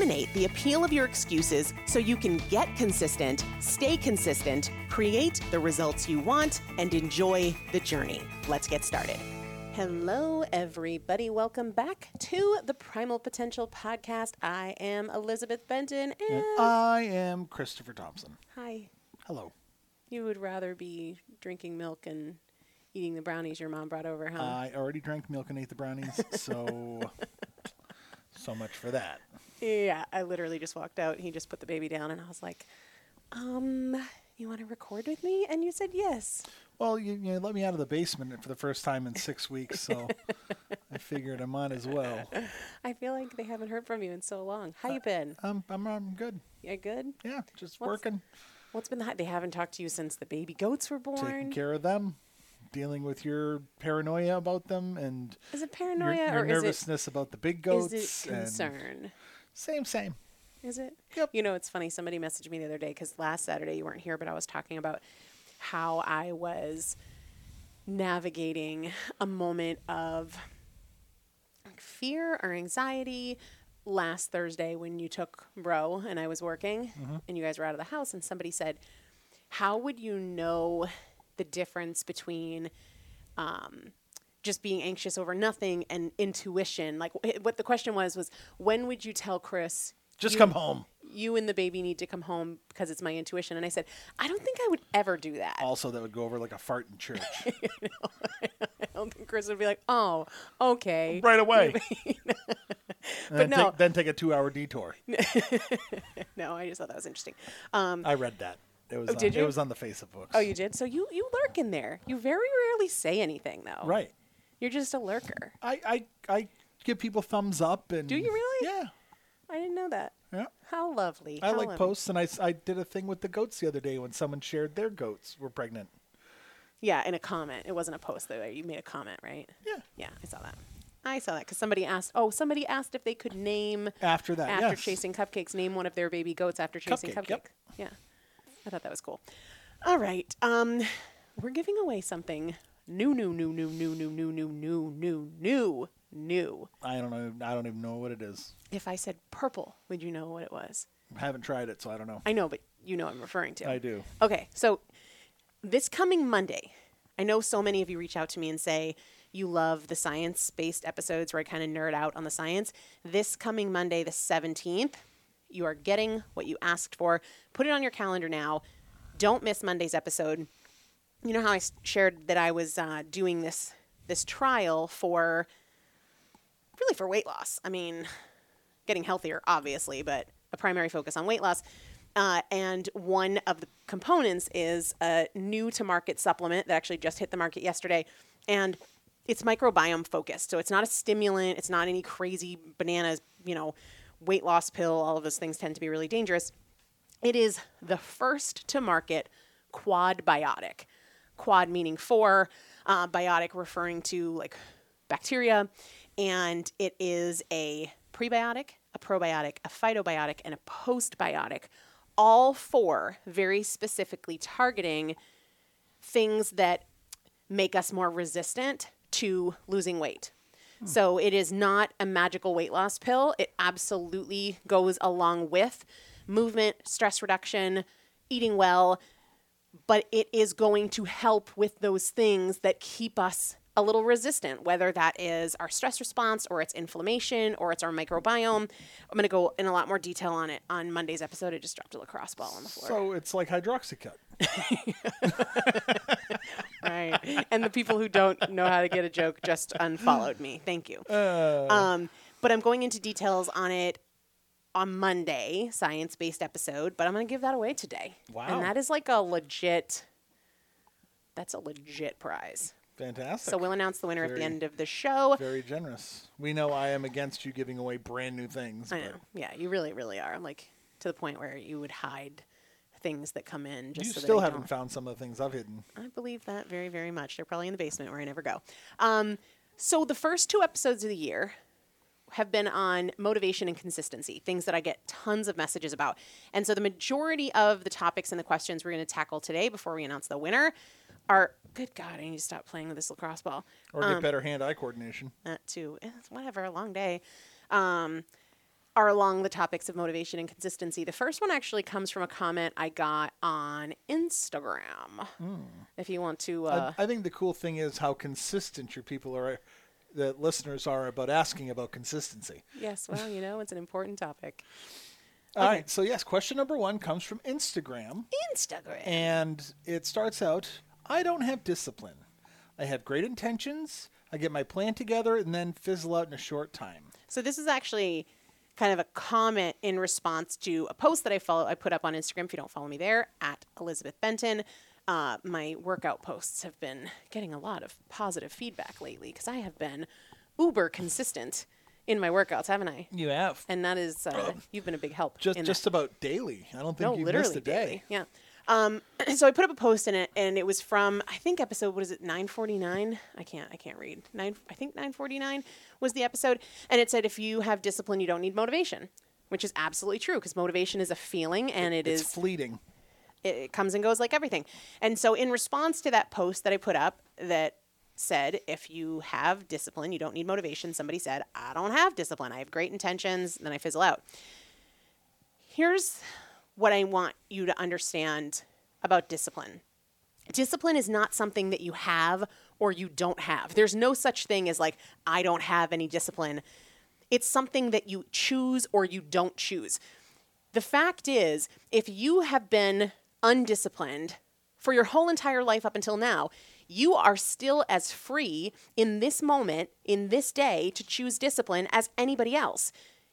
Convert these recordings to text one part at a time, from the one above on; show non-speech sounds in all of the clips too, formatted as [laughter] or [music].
the appeal of your excuses so you can get consistent, stay consistent, create the results you want, and enjoy the journey. Let's get started. Hello, everybody. Welcome back to the Primal Potential Podcast. I am Elizabeth Benton, and, And I am Christopher Thompson. hi. Hello. You would rather be drinking milk and eating the brownies your mom brought over, huh? I already drank milk and ate the brownies, so [laughs] so much for that. Yeah, I literally just walked out. He just put the baby down, and I was like, um, you want to record with me? And you said yes. Well, you, you let me out of the basement for the first time in six weeks, so [laughs] I figured I might as well. I feel like they haven't heard from you in so long. How you been? Um, I'm, I'm good. You good? Yeah, just What's- working, What's been the? They haven't talked to you since the baby goats were born. taking care of them, dealing with your paranoia about them, and Is it your, paranoia your or is it nervousness about the big goats. is it and- concern? Same, same. Is it? Yep. You know, it's funny. Somebody messaged me the other day because last Saturday you weren't here, but I was talking about how I was navigating a moment of fear or anxiety last Thursday when you took bro and I was working and you guys were out of the house and somebody said, "How would you know the difference between um, just being anxious over nothing and intuition?" Like what the question was was, "When would you tell Chris?" Just you- come home. You and the baby need to come home because it's my intuition. And I said, I don't think I would ever do that. Also, that would go over like a fart in church [laughs] [laughs] I don't think Chris would be like, oh, okay. [laughs] right away. But then, no. take, then take a two-hour detour. No, I just thought that was interesting. Um, I read that. It was Oh, on, did you? it was on the face of books. oh, you did? So you, you lurk in there. You very rarely say anything, though. right. You're just a lurker. I, I I give people thumbs up and Do you really? Yeah. I didn't know that. Yeah. How lovely. I How like lovely. posts and I, I did a thing with the goats the other day when someone shared their goats were pregnant. Yeah, in a comment. It wasn't a post, though. You made a comment, right? Yeah. Yeah, I saw that. I saw that because somebody asked. Oh, somebody asked if they could name After that, after yes. chasing cupcakes, name one of their baby goats after chasing Cupcake, cupcake. yep. Yeah, I thought that was cool. All right, um, we're giving away something new, new, new, new, new, new, new, new, new, new, new, new. I don't know. I don't even know what it is. If I said purple, would you know what it was? I haven't tried it, so I don't know. I know, but you know what I'm referring to. I do. Okay, so this coming Monday, I know so many of you reach out to me and say you love the science based episodes where I kind of nerd out on the science. This coming Monday, the 17th, you are getting what you asked for. Put it on your calendar now. Don't miss Monday's episode. You know how I shared that I was uh, doing this this trial for really for weight loss. I mean, getting healthier, obviously, but a primary focus on weight loss. Uh, and one of the components is a new to market supplement that actually just hit the market yesterday. And it's microbiome focused. So it's not a stimulant, it's not any crazy bananas, you know, weight loss pill. All of those things tend to be really dangerous. It is the first to market quad biotic. Quad meaning four, uh, biotic referring to like bacteria, and it is a prebiotic, a probiotic, a phytobiotic, and a postbiotic. All four very specifically targeting things that make us more resistant to losing weight. So it is not a magical weight loss pill. It absolutely goes along with movement, stress reduction, eating well, but it is going to help with those things that keep us a little resistant, whether that is our stress response or it's inflammation or it's our microbiome. I'm going to go in a lot more detail on it on Monday's episode. I just dropped a lacrosse ball on the floor. So it's like hydroxycut. [laughs] right. And the people who don't know how to get a joke just unfollowed me. Thank you. Um, but I'm going into details on it on Monday, science based episode, but I'm going to give that away today. Wow. And that is like a legit, that's a legit prize. Fantastic. So we'll announce the winner at the end of the show. Very generous. We know I am against you giving away brand new things. I but know. Yeah, you really, really are. Like to the point where you would hide things that come in. Just you so that still haven't don't- found some of the things I've hidden. I believe that very, very much. They're probably in the basement where I never go. Um, so the first two episodes of the year have been on motivation and consistency, things that I get tons of messages about. And so the majority of the topics and the questions we're going to tackle today before we announce the winner are good God, I need to stop playing with this lacrosse ball. Or Um, get better hand-eye coordination. That too. Eh, Whatever, a long day. Um, are along the topics of motivation and consistency. The first one actually comes from a comment I got on Instagram. If you want to, uh, I, I think the cool thing is how consistent your people are, the listeners are about asking about consistency. yes, well, you know, it's an important topic. All right. So yes, question number one comes from Instagram, Instagram. and it starts out: I don't have discipline. I have great intentions. I get my plan together and then fizzle out in a short time. So this is actually kind of a comment in response to a post that I follow I put up on Instagram. If you don't follow me there, at Elizabeth Benton. Uh, my workout posts have been getting a lot of positive feedback lately because I have been uber consistent in my workouts, haven't I? You have And that is uh, you've been a big help. just in that. just about daily. I don't think no, you've literally missed a day. daily. Yeah. Um, [clears throat] so I put up a post in it, and it was from I think episode what is it nine forty nine? I can't I can't read nine. I think nine forty nine was the episode, and it said if you have discipline, you don't need motivation, which is absolutely true because motivation is a feeling, and it It's is fleeting. It, comes and goes like everything. And so, in response to that post that I put up that said, if you have discipline, you don't need motivation, somebody said, I don't have discipline. I have great intentions, then I fizzle out. Here's what I want you to understand about discipline discipline is not something that you have or you don't have. There's no such thing as like, I don't have any discipline. It's something that you choose or you don't choose. The fact is, if you have been undisciplined for your whole entire life up until now, you are still as free in this moment, in this day, to choose discipline as anybody else.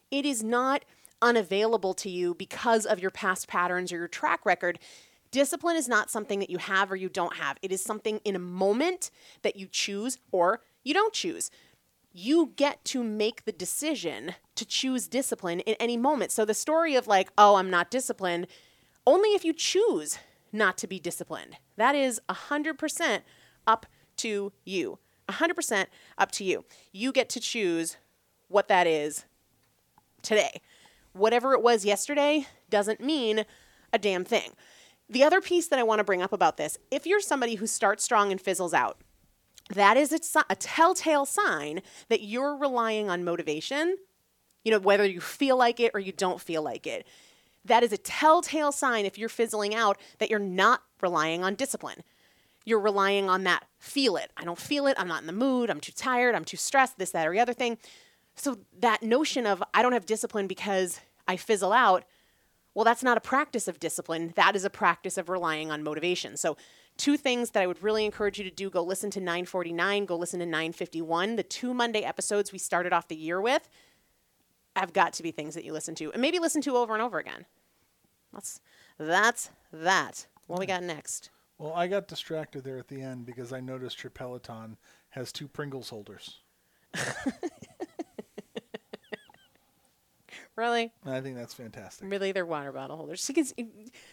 It is not unavailable to you because of your past patterns or your track record. Discipline is not something that you have or you don't have. It is something in a moment that you choose or you don't choose you get to make the decision to choose discipline in any moment. So the story of like, oh, I'm not disciplined, only if you choose not to be disciplined. That is 100% up to you. 100% up to you. You get to choose what that is today. Whatever it was yesterday doesn't mean a damn thing. The other piece that I want to bring up about this if you're somebody who starts strong and fizzles out, that is a, a telltale sign that you're relying on motivation, you know, whether you feel like it or you don't feel like it. That is a telltale sign if you're fizzling out that you're not relying on discipline. You're relying on that feel it. I don't feel it. I'm not in the mood. I'm too tired. I'm too stressed, this, that, or the other thing. So that notion of I don't have discipline because I fizzle out, well, that's not a practice of discipline. That is a practice of relying on motivation. So, two things that I would really encourage you to do go listen to 949, go listen to 951, the two Monday episodes we started off the year with. Have got to be things that you listen to and maybe listen to over and over again. That's that's that. What we got next? Well, I got distracted there at the end because I noticed your Peloton has two Pringles holders. [laughs] Really? I think that's fantastic. Really, they're water bottle holders. Gets,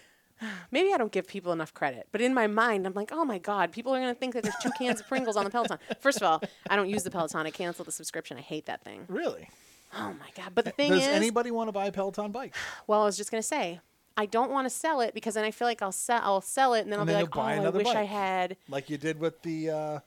[sighs] maybe I don't give people enough credit, but in my mind, I'm like, oh my God, people are going to think that there's two cans of Pringles on the Peloton. First of all, I don't use the Peloton. I canceled the subscription. I hate that thing. Really? Oh my God. But the thing Does is, anybody want to buy a Peloton bike? well, I was just going to say, I don't want to sell it because then I feel like I'll sell, I'll sell it and then I'll And be then like, oh, I another wish I bike." had. Like you did with the uh,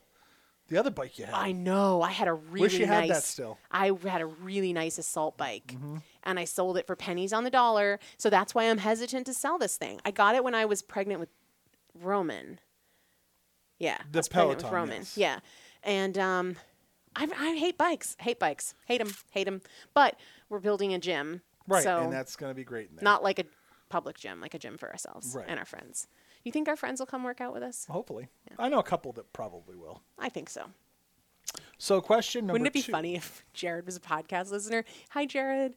the other bike you had. I know. I had a really nice. Wish you nice. had that still. I had a really nice assault bike, Mm-hmm. and I sold it for pennies on the dollar. So that's why I'm hesitant to sell this thing. I got it when I was pregnant with Roman. Yeah, I The was pregnant with Peloton, Roman. yes. Yeah, and um, I, I hate bikes. Hate bikes. Hate them. Hate them. But we're building a gym, right, So and that's going to be great. In there. not like a public gym, like a gym for ourselves Right. and our friends. You think our friends will come work out with us? Hopefully, I know a couple that probably will. I think so. So, question number Wouldn't it be two. funny if Jared was a podcast listener? Hi, Jared.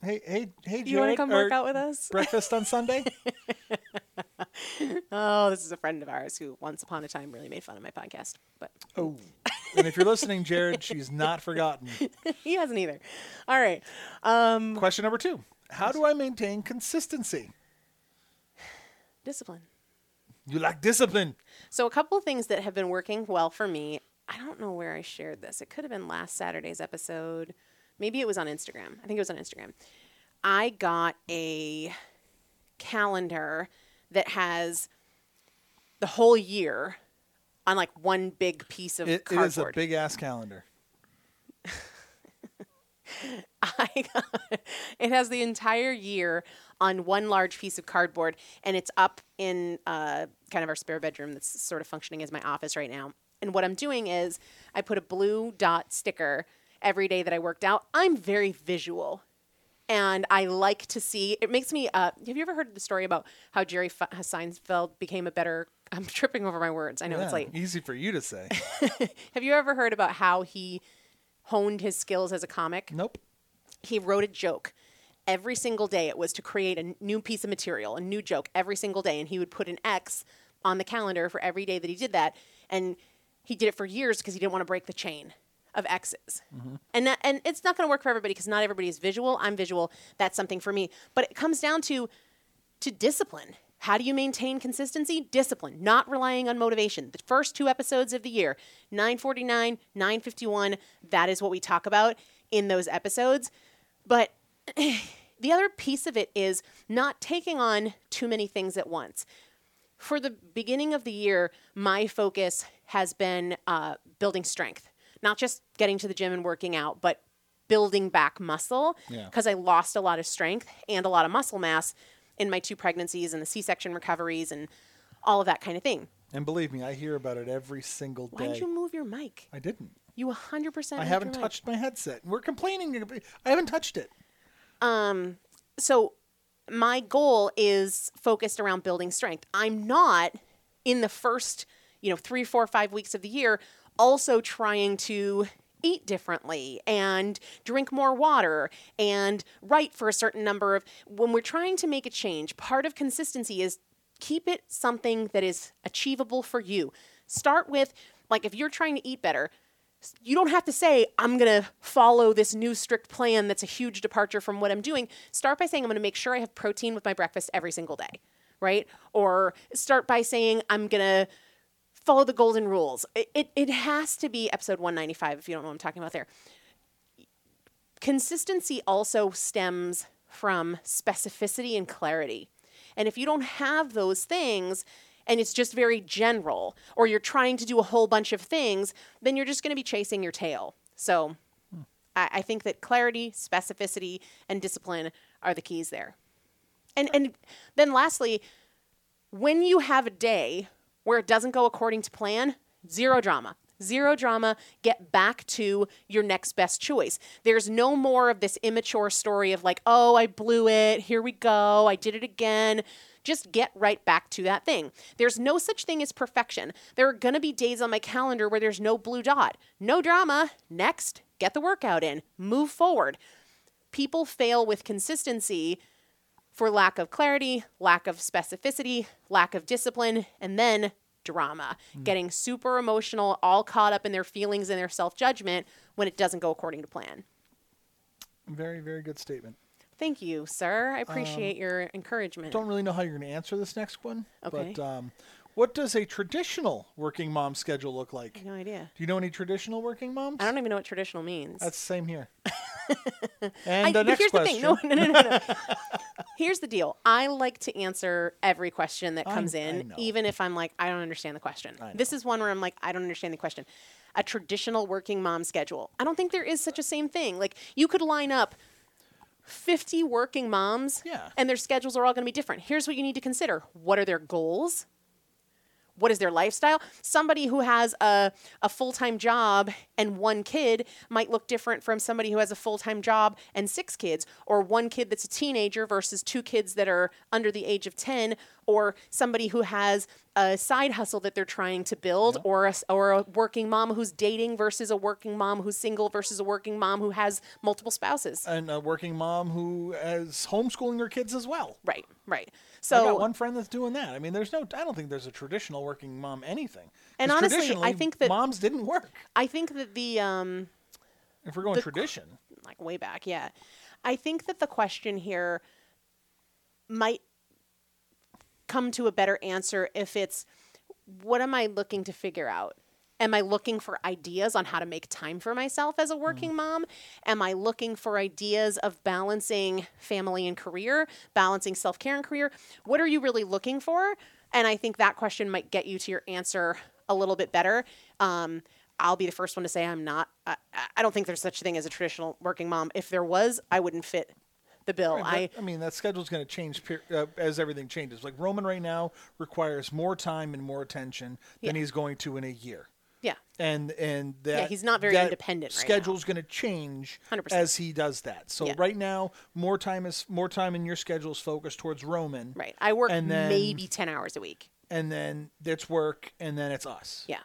Hey, hey, hey, Do you want to Jared, come or work out with us? Breakfast on Sunday. [laughs] Oh, this is a friend of ours who once upon a time really made fun of my podcast, but oh, [laughs] and if you're listening, Jared, she's not forgotten. [laughs] he hasn't either. All right. Um, Question number two: How do I maintain consistency? Discipline. You lack discipline. So a couple of things that have been working well for me. I don't know where I shared this. It could have been last Saturday's episode. Maybe it was on Instagram. I think it was on Instagram. I got a calendar that has the whole year on like one big piece of It, it cardboard. is a big ass calendar. [laughs] I got, it has the entire year on one large piece of cardboard, and it's up in uh, kind of our spare bedroom that's sort of functioning as my office right now. And what I'm doing is I put a blue dot sticker every day that I worked out. I'm very visual. And I like to see. It makes me. Uh, have you ever heard the story about how Jerry F- Seinfeld became a better? [laughs] I'm tripping over my words. I know it's Yeah, late. Easy for you to say. [laughs] Have you ever heard about how he honed his skills as a comic? nope. he wrote a joke every single day it was to create a new piece of material a new joke every single day and he would put an x on the calendar for every day that he did that and he did it for years because he didn't want to break the chain of x's and that, and it's not going to work for everybody because not everybody is visual i'm visual that's something for me but it comes down to to discipline. How do you maintain consistency? Discipline, not relying on motivation. The first two episodes of the year, 949, 951, that is what we talk about in those episodes. But [clears throat] the other piece of it is not taking on too many things at once. For the beginning of the year, my focus has been uh, building strength, not just getting to the gym and working out, but building back muscle Yeah. because I lost a lot of strength and a lot of muscle mass in my two pregnancies and the C-section recoveries and all of that kind of thing. And believe me, I hear about it every single Why day. Why did you move your mic? I didn't. You 100% I haven't your mic. touched my headset. We're complaining. I haven't touched it. Um. so my goal is focused around building strength. I'm not in the first, you know, three, four, five weeks of the year also trying to eat differently and drink more water and write for a certain number of when we're trying to make a change part of consistency is keep it something that is achievable for you. Start with like if you're trying to eat better you don't have to say i'm going to follow this new strict plan that's a huge departure from what i'm doing. Start by saying i'm going to make sure i have protein with my breakfast every single day right? Or start by saying i'm going to follow the golden rules it, it, it has to be episode 195 if you don't know what i'm talking about there consistency also stems from specificity and clarity. And if you don't have those things and it's just very general, or you're trying to do a whole bunch of things, then you're just going to be chasing your tail. So I, I think that clarity, specificity, and discipline are the keys there. And, and then lastly, when you have a day where it doesn't go according to plan, zero drama. Zero drama, get back to your next best choice. There's no more of this immature story of like, oh, I blew it, here we go, I did it again. Just get right back to that thing. There's no such thing as perfection. There are gonna be days on my calendar where there's no blue dot. No drama. Next, get the workout in, move forward. People fail with consistency for lack of clarity, lack of specificity, lack of discipline, and then drama, getting super emotional, all caught up in their feelings and their self judgment when it doesn't go according to plan. Very, very good statement. Thank you, sir. I appreciate your encouragement. Don't really know how you're going to answer this next one. Okay. But um, what does a traditional working mom schedule look like? no idea. Do you know any traditional working moms? I don't even know what traditional means. That's the same here. [laughs] and I- the next here's question. the thing. No, no, no, no, no. [laughs] here's the deal. I like to answer every question that I- comes I in, know. even if I'm like, I don't understand the question. I This is one where I'm like, I don't understand the question. A traditional working mom schedule. I don't think there is such a same thing. Like you could line up 50 working moms Yeah. and their schedules are all going to be different. Here's what you need to consider. What are their goals? What is their lifestyle? Somebody who has a, a full time job and one kid might look different from somebody who has a full time job and six kids, or one kid that's a teenager versus two kids that are under the age of 10, or somebody who has a side hustle that they're trying to build, or, a, or a working mom who's dating versus a working mom who's single versus a working mom who has multiple spouses. and a working mom who is homeschooling her kids as well. right, right. I So got one friend that's doing that. I mean, there's no. I don't think there's a traditional working mom anything. And honestly, I think that- moms didn't work. I think that the um, If we're going The- tradition, like way back, yeah. I think that the question here might come to a better answer if it's what am I looking to figure out? Am I looking for ideas on how to make time for myself as a working mom? Am I looking for ideas of balancing family and career, balancing self care and career? What are you really looking for? And I think that question might get you to your answer a little bit better. Um, I'll be the first one to say I'm not. I, I don't think there's such a thing as a traditional working mom. If there was, I wouldn't fit the bill. Right, I I mean, that schedule's going to change per, uh, as everything changes. Like Roman right now requires more time and more attention than Yeah. he's going to in a year. Yeah. And and that he's not very independent right. Schedule's going to change 100%. as he does that. So Yeah. right now, more time is more time in your schedule is focused towards Roman. Right. I work And then- maybe 10 hours a week. And then it's work, and then it's us. Yeah.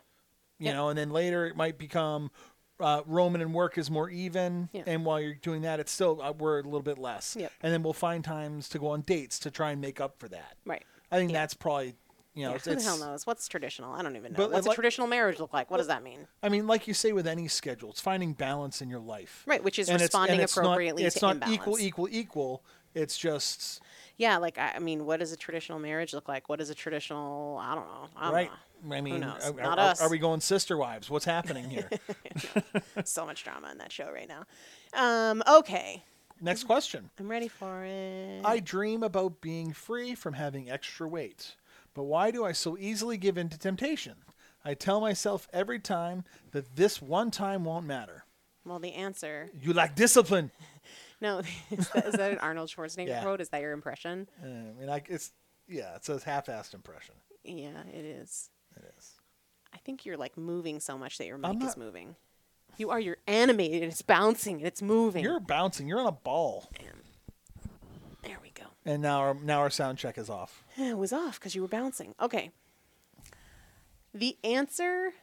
You Yeah. know, and then later it might become uh, Roman and work is more even, Yeah. and while you're doing that, it's still uh, we're a little bit less. Yep. And then we'll find times to go on dates to try and make up for that. Right. I think that's probably you know Yeah, it's, who the hell knows? What's traditional? I don't even know. What's like- a traditional marriage look like? What does that mean? I mean, like you say with any schedule, it's finding balance in your life. Right, which is And it's- and responding it's not- appropriately it's to not imbalance. equal, equal, equal. It's just Yeah, like I I mean, what does a traditional marriage look like? What is a traditional? I don't know. I don't right. know. I mean, are, Not are- us. are we going sister wives? What's happening here? [laughs] [laughs] so much drama in that show right now. Um, okay, Next question. I'm ready for it. I dream about being free from having extra weight, but why do I so easily give in to temptation? I tell myself every time that this one time won't matter. well, the answer. You lack discipline. [laughs] No, [laughs] is that, is that an Arnold Schwarzenegger Yeah. quote? Is that your impression? Uh, I mean, I, it's yeah, it's a half-assed impression. Yeah, it is. It is. I think you're like moving so much that your mic is moving. You are. You're animated. It's bouncing. It's moving. You're bouncing. You're on a ball. there we go. And now our now our sound check is off. Eh, it was off because you were bouncing. Okay. The answer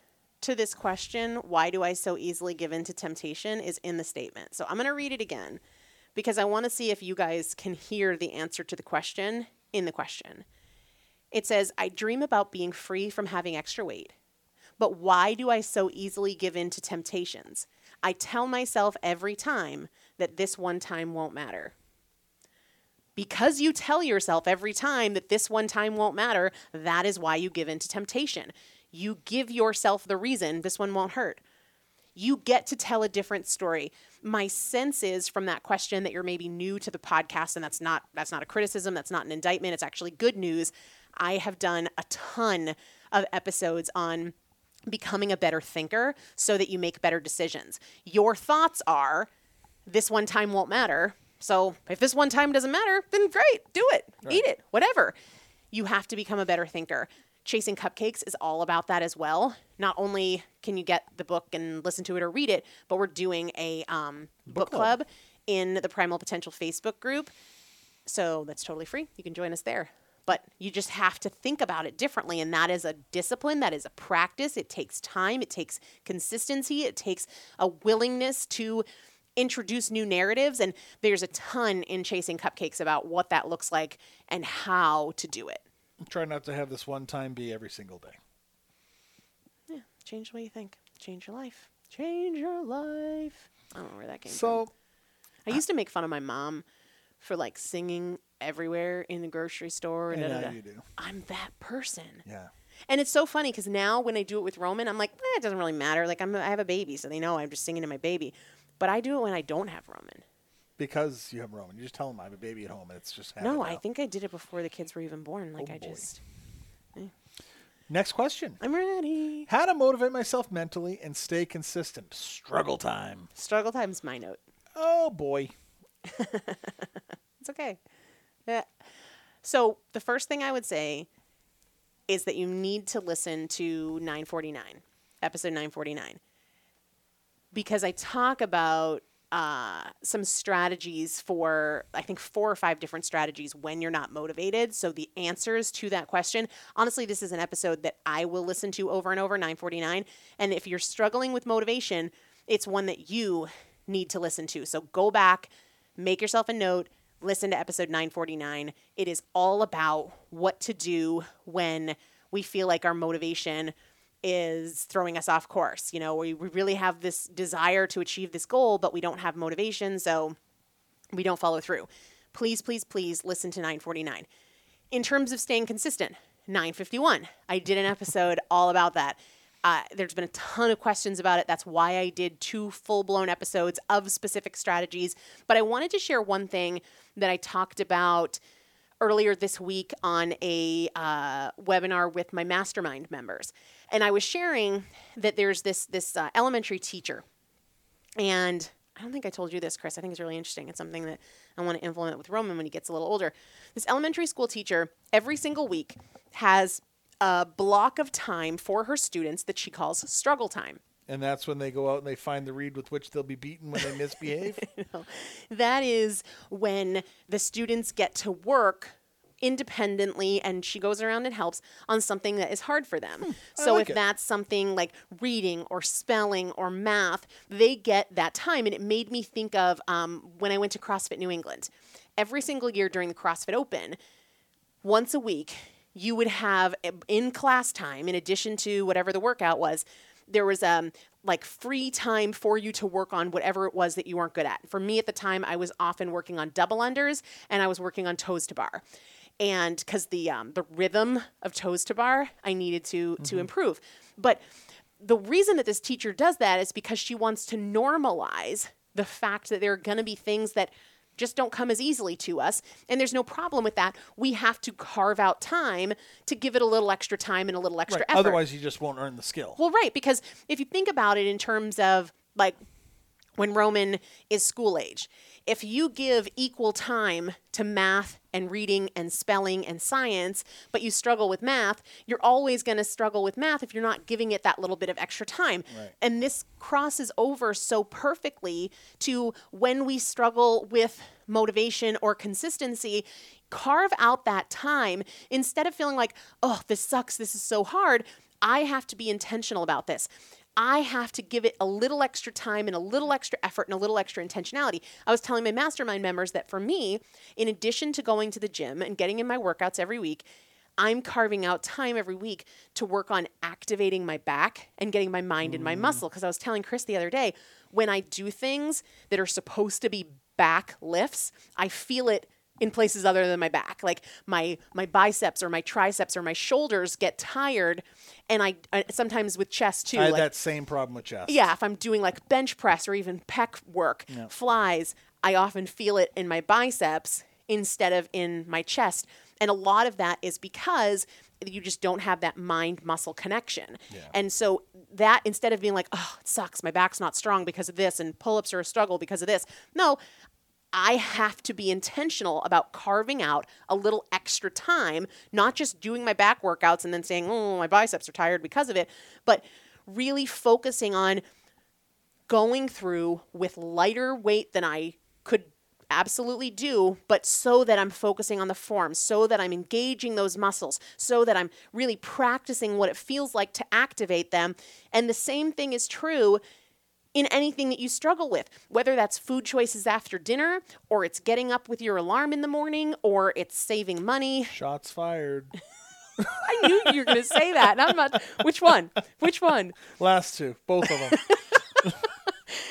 to this question, why do I so easily give in to temptation, is in the statement. So I'm going to read it again because I want to see if you guys can hear the answer to the question in the question. It says, I dream about being free from having extra weight. But why do I so easily give in to temptations? I tell myself every time that this one time won't matter because you tell yourself every time that this one time won't matter, that is why you give in to temptation. You give yourself the reason this one won't hurt. You get to tell a different story. My sense is from that question that you're maybe new to the podcast and that's not that's not a criticism, that's not an indictment, it's actually good news. I have done a ton of episodes on becoming a better thinker so that you make better decisions. Your thoughts are this one time won't matter. So if this one time doesn't matter, then great, do it, eat it, whatever. You have to become a better thinker. Chasing Cupcakes is all about that as well. Not only can you get the book and listen to it or read it, but we're doing a um, book, club. club in the Primal Potential Facebook group. So that's totally free. You can join us there. But you just have to think about it differently. And that is a discipline, that is a practice. It takes time, it takes consistency, it takes a willingness to introduce new narratives. And there's a ton in Chasing Cupcakes about what that looks like and how to do it. Try not to have this one time be every single day. Yeah, change the way you think, change your life, change your life. I don't know where that came from. So I used to make fun of my mom for like singing everywhere in the grocery store. And now you do. I'm that person. yeah. And it's so funny because now when I do it with Roman, I'm like, eh, it doesn't really matter. Like I'm, I have a baby, so they know I'm just singing to my baby. But I do it when I don't have Roman. Because you have Roman. You just tell him I have a baby at home and it's just No, I think I did it before the kids were even born. Like Oh, I boy. just, Next question. I'm ready. How to motivate myself mentally and stay consistent. Struggle time. Struggle time's my note. Oh boy. [laughs] It's okay. Yeah. So the first thing I would say is that you need to listen to 949, episode 949, because I talk about uh, some strategies for, I think, four or five different strategies when you're not motivated. So the answers to that question, honestly, this is an episode that I will listen to over and over, 949. And if you're struggling with motivation, it's one that you need to listen to. So go back, make yourself a note, listen to episode 949. It is all about what to do when we feel like our motivation is throwing us off course. You know, we, we really have this desire to achieve this goal, but we don't have motivation, so we don't follow through. Please, please, please listen to 949. in terms of staying consistent, 951. I did an episode [laughs] all about that. Uh, there's been a ton of questions about it. That's why I did two full blown episodes of specific strategies. But I wanted to share one thing that I talked about earlier this week on a uh, webinar with my mastermind members, and I was sharing that there's this this uh, elementary teacher, and I don't think I told you this, Chris. I think it's really interesting. It's something that I want to implement with Roman when he gets a little older. This elementary school teacher every single week has a block of time for her students that she calls struggle time. And that's when they go out and they find the reed with which they'll be beaten when they misbehave. [laughs] That is when the students get to work independently and she goes around and helps on something that is hard for them. so like if it. that's something like reading or spelling or math, they get that time. And it made me think of um, when I went to CrossFit New England. Every single year during the CrossFit Open, once a week, you would have uh, in class time, in addition to whatever the workout was, there was um like free time for you to work on whatever it was that you weren't good at. For me at the time, I was often working on double unders and I was working on toes to bar. And because the um, the rhythm of toes to bar, I needed to to improve. But the reason that this teacher does that is because she wants to normalize the fact that there are going to be things that just don't come as easily to us. And there's no problem with that. We have to carve out time to give it a little extra time and a little extra right. effort. Otherwise, you just won't earn the skill. Well, right, because if you think about it in terms of like when Roman is school age, if you give equal time to math and reading and spelling and science, but you struggle with math, you're always going to struggle with math if you're not giving it that little bit of extra time. Right. And this crosses over so perfectly to when we struggle with motivation or consistency. Carve out that time instead of feeling like, oh, this sucks, this is so hard. I have to be intentional about this. I have to give it a little extra time and a little extra effort and a little extra intentionality. I was telling my mastermind members that for me, in addition to going to the gym and getting in my workouts every week, I'm carving out time every week to work on activating my back and getting my mind and my mm. muscle. Because I was telling Chris the other day, when I do things that are supposed to be back lifts, I feel it in places other than my back like my my biceps or my triceps or my shoulders get tired and i, I sometimes with chest too I had like that same problem with chest. yeah, if I'm doing like bench press or even pec work, flies, I often feel it in my biceps instead of in my chest. And a lot of that is because you just don't have that mind muscle connection. Yeah. And so that instead of being like, oh, it sucks, my back's not strong because of this, and pull ups are a struggle because of this, no, I have to be intentional about carving out a little extra time, not just doing my back workouts and then saying, oh, my biceps are tired because of it, but really focusing on going through with lighter weight than I could absolutely do, but so that I'm focusing on the form, so that I'm engaging those muscles, so that I'm really practicing what it feels like to activate them. And the same thing is true in anything that you struggle with, whether that's food choices after dinner, or it's getting up with your alarm in the morning, or it's saving money. Shots fired. [laughs] I knew you were going to say that. And I'm not. Which one? Which one? Last two, both of them. [laughs]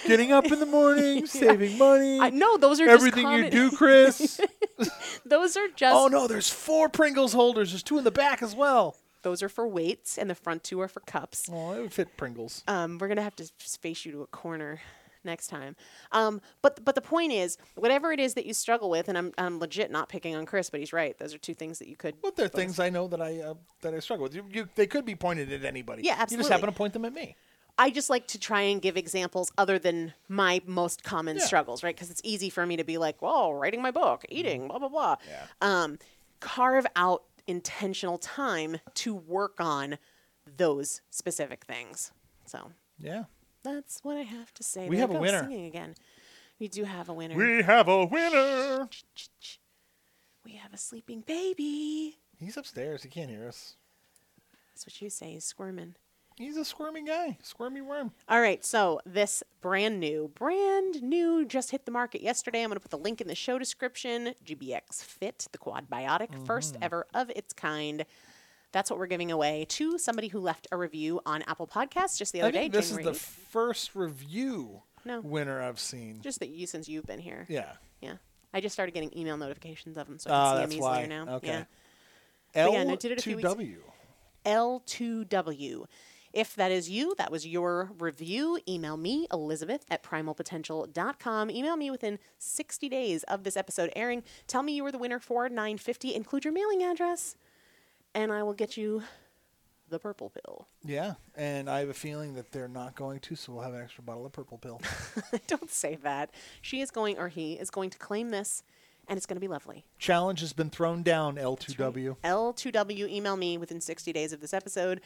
Getting up in the morning, saving money. I no, those are just everything you do, Chris. [laughs] Those are oh, just. oh no, there's four Pringles holders. There's two in the back as well. Those are for weights, and the front two are for cups. Oh, it would fit Pringles. Um, we're gonna have to space you to a corner next time. Um, but but the point is, whatever it is that you struggle with, and I'm I'm legit not picking on Chris, but he's right. Those are two things that you could. Well, they're things I know that I uh, that I struggle with. You, you, they could be pointed at anybody. Yeah, You just happen to point them at me. I just like to try and give examples other than my most common Yeah. struggles, right? Because it's easy for me to be like, "Well, writing my book, eating, blah blah blah." Yeah. Um, carve out intentional time to work on those specific things. So Yeah. that's what I have to say. We There have a winner. Singing again. We do have a winner. We have a winner. We have a sleeping baby. He's upstairs. He can't hear us. That's what you say. He's squirming. He's a squirmy guy, squirmy worm. All right, so this brand new, brand new, just hit the market yesterday. I'm going to put the link in the show description. GBX Fit, the quad biotic, first ever of its kind. That's what we're giving away to somebody who left a review on Apple Podcasts just the other day. this is January the first review No. winner I've seen. just that you since you've been here. Yeah. Yeah. I just started getting email notifications of them, so I Ah, can see them easier why. now. Okay. Yeah. But L yeah, no, did it a few to weeks- W. L2W. If that is you, that was your review, email me, Elizabeth at primalpotential.com. Email me within 60 days of this episode airing. Tell me you were the winner for 950. Include your mailing address, and I will get you the purple pill. Yeah, and I have a feeling that they're not going to, so we'll have an extra bottle of purple pill. [laughs] Don't say that. She is going, or he is going to claim this, and it's going to be lovely. Challenge has been thrown down, L2W. L2W, email me within 60 days of this episode,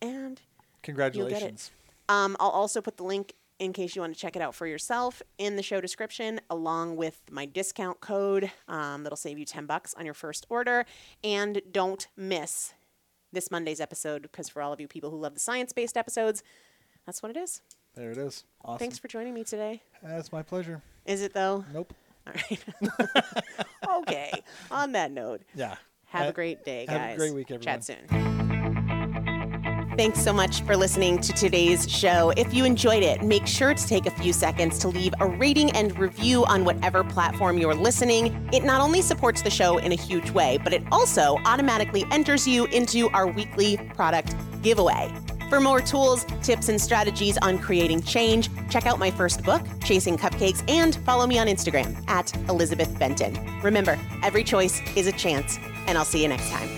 and Congratulations. Um, I'll also put the link in case you want to check it out for yourself in the show description, along with my discount code um, that'll save you 10 bucks on your first order. And don't miss this Monday's episode because for all of you people who love the science based episodes, that's what it is. There it is. Awesome. Thanks for joining me today. That's my pleasure. Is it though? Nope. All right. [laughs] okay. On that note, Yeah. have Ha- a great day, guys have a great week, everyone Chat soon. Thanks so much for listening to today's show. If you enjoyed it, make sure to take a few seconds to leave a rating and review on whatever platform you're listening. It not only supports the show in a huge way, but it also automatically enters you into our weekly product giveaway. For more tools, tips, and strategies on creating change, check out my first book, Chasing Cupcakes, and follow me on Instagram at Elizabeth Benton. Remember, every choice is a chance, and I'll see you next time.